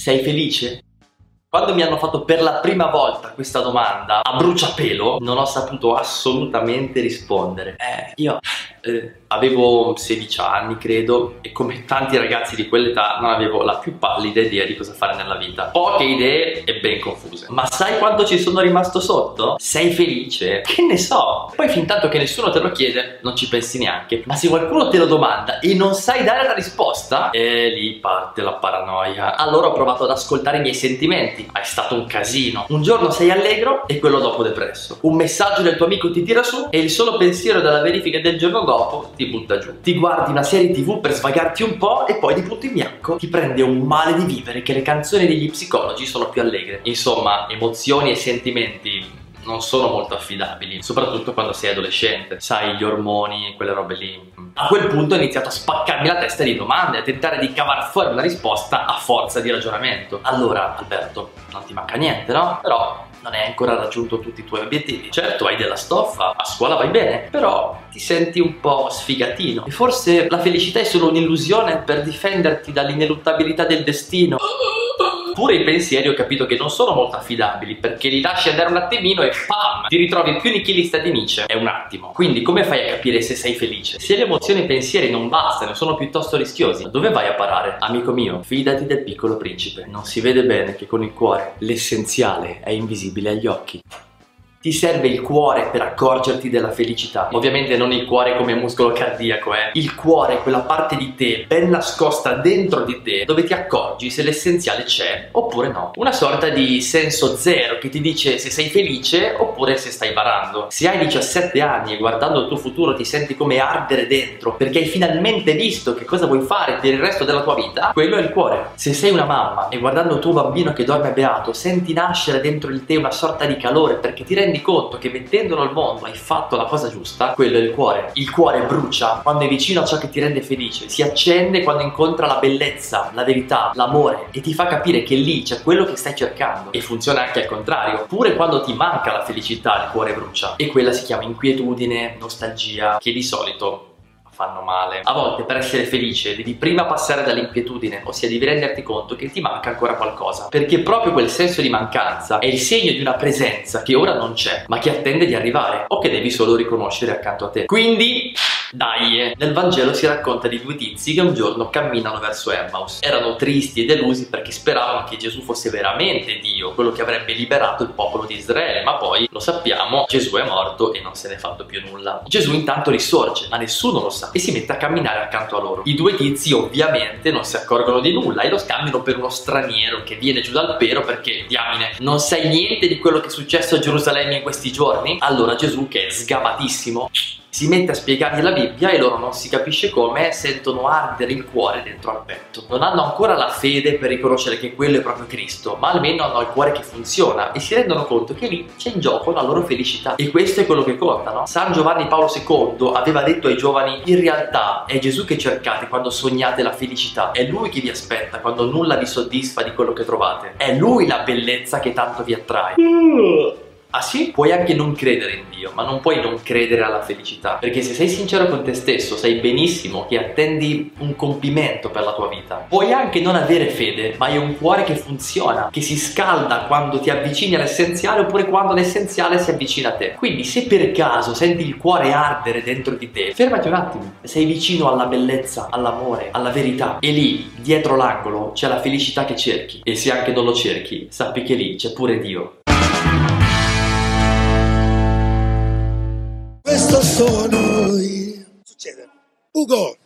Sei felice? Quando mi hanno fatto per la prima volta questa domanda a bruciapelo, non ho saputo assolutamente rispondere. Eh, io eh, avevo 16 anni, credo, e come tanti ragazzi di quell'età non avevo la più pallida idea di cosa fare nella vita. Poche idee e ben confuse. Ma sai quanto ci sono rimasto sotto? Sei felice? Che ne so? Poi fin tanto che nessuno te lo chiede, non ci pensi neanche. Ma se qualcuno te lo domanda e non sai dare la risposta, e lì parte la paranoia. Allora ho provato ad ascoltare i miei sentimenti. È stato un casino. Un giorno sei allegro e quello dopo depresso. Un messaggio del tuo amico ti tira su e il solo pensiero della verifica del giorno dopo ti butta giù. Ti guardi una serie tv per svagarti un po' e poi di punto in bianco ti prende un male di vivere che le canzoni degli psicologi sono più allegre. Insomma, emozioni e sentimenti non sono molto affidabili, soprattutto quando sei adolescente, sai, gli ormoni quelle robe lì. A quel punto ho iniziato a spaccarmi la testa di domande, a tentare di cavar fuori una risposta a forza di ragionamento. Allora, Alberto, non ti manca niente, no? Però non hai ancora raggiunto tutti i tuoi obiettivi. Certo, hai della stoffa, a scuola vai bene, però ti senti un po' sfigatino. E forse la felicità è solo un'illusione per difenderti dall'ineluttabilità del destino. Pure i pensieri ho capito che non sono molto affidabili perché li lasci andare un attimino e pam! Ti ritrovi più nichilista di Nietzsche. È un attimo. Quindi come fai a capire se sei felice? Se le emozioni e i pensieri non bastano, sono piuttosto rischiosi, dove vai a parare? Amico mio, fidati del piccolo principe. Non si vede bene che con il cuore l'essenziale è invisibile agli occhi. Ti serve il cuore per accorgerti della felicità. Ovviamente non il cuore come muscolo cardiaco, eh. Il cuore quella parte di te ben nascosta dentro di te dove ti accorgi se l'essenziale c'è oppure no. Una sorta di senso zero che ti dice se sei felice oppure se stai barando. Se hai 17 anni e guardando il tuo futuro ti senti come ardere dentro perché hai finalmente visto che cosa vuoi fare per il resto della tua vita, quello è il cuore. Se sei una mamma e guardando il tuo bambino che dorme beato senti nascere dentro di te una sorta di calore perché ti rendi rendi conto che mettendolo al mondo hai fatto la cosa giusta, quello è il cuore. Il cuore brucia quando è vicino a ciò che ti rende felice, si accende quando incontra la bellezza, la verità, l'amore e ti fa capire che lì c'è quello che stai cercando. E funziona anche al contrario. Pure quando ti manca la felicità, il cuore brucia. E quella si chiama inquietudine, nostalgia, che di solito fanno male. A volte per essere felice devi prima passare dall'inquietudine, ossia devi renderti conto che ti manca ancora qualcosa. Perché proprio quel senso di mancanza è il segno di una presenza che ora non c'è, ma che attende di arrivare o che devi solo riconoscere accanto a te. Quindi dai, nel Vangelo si racconta di due tizi che un giorno camminano verso Emmaus. Erano tristi e delusi perché speravano che Gesù fosse veramente Dio, quello che avrebbe liberato il popolo di Israele, ma poi, lo sappiamo, Gesù è morto e non se ne è fatto più nulla. Gesù intanto risorge, ma nessuno lo sa, e si mette a camminare accanto a loro. I due tizi ovviamente non si accorgono di nulla e lo scambiano per uno straniero che viene giù dal pero perché, diamine, non sai niente di quello che è successo a Gerusalemme in questi giorni? Allora Gesù, che è sgamatissimo, si mette a spiegargli la Bibbia e loro non si capisce come sentono ardere il cuore dentro al petto. Non hanno ancora la fede per riconoscere che quello è proprio Cristo, ma almeno hanno il cuore che funziona e si rendono conto che lì c'è in gioco la loro felicità. E questo è quello che conta, no? San Giovanni Paolo II aveva detto ai giovani: in realtà è Gesù che cercate quando sognate la felicità, è Lui che vi aspetta quando nulla vi soddisfa di quello che trovate, è Lui la bellezza che tanto vi attrae. Ah sì? Puoi anche non credere in Dio, ma non puoi non credere alla felicità. Perché se sei sincero con te stesso, sai benissimo che attendi un compimento per la tua vita. Puoi anche non avere fede, ma hai un cuore che funziona, che si scalda quando ti avvicini all'essenziale oppure quando l'essenziale si avvicina a te. Quindi se per caso senti il cuore ardere dentro di te, fermati un attimo. Sei vicino alla bellezza, all'amore, alla verità. E lì, dietro l'angolo, c'è la felicità che cerchi. E se anche non lo cerchi, sappi che lì c'è pure Dio. Sono io. Succede. Ugo, e vai.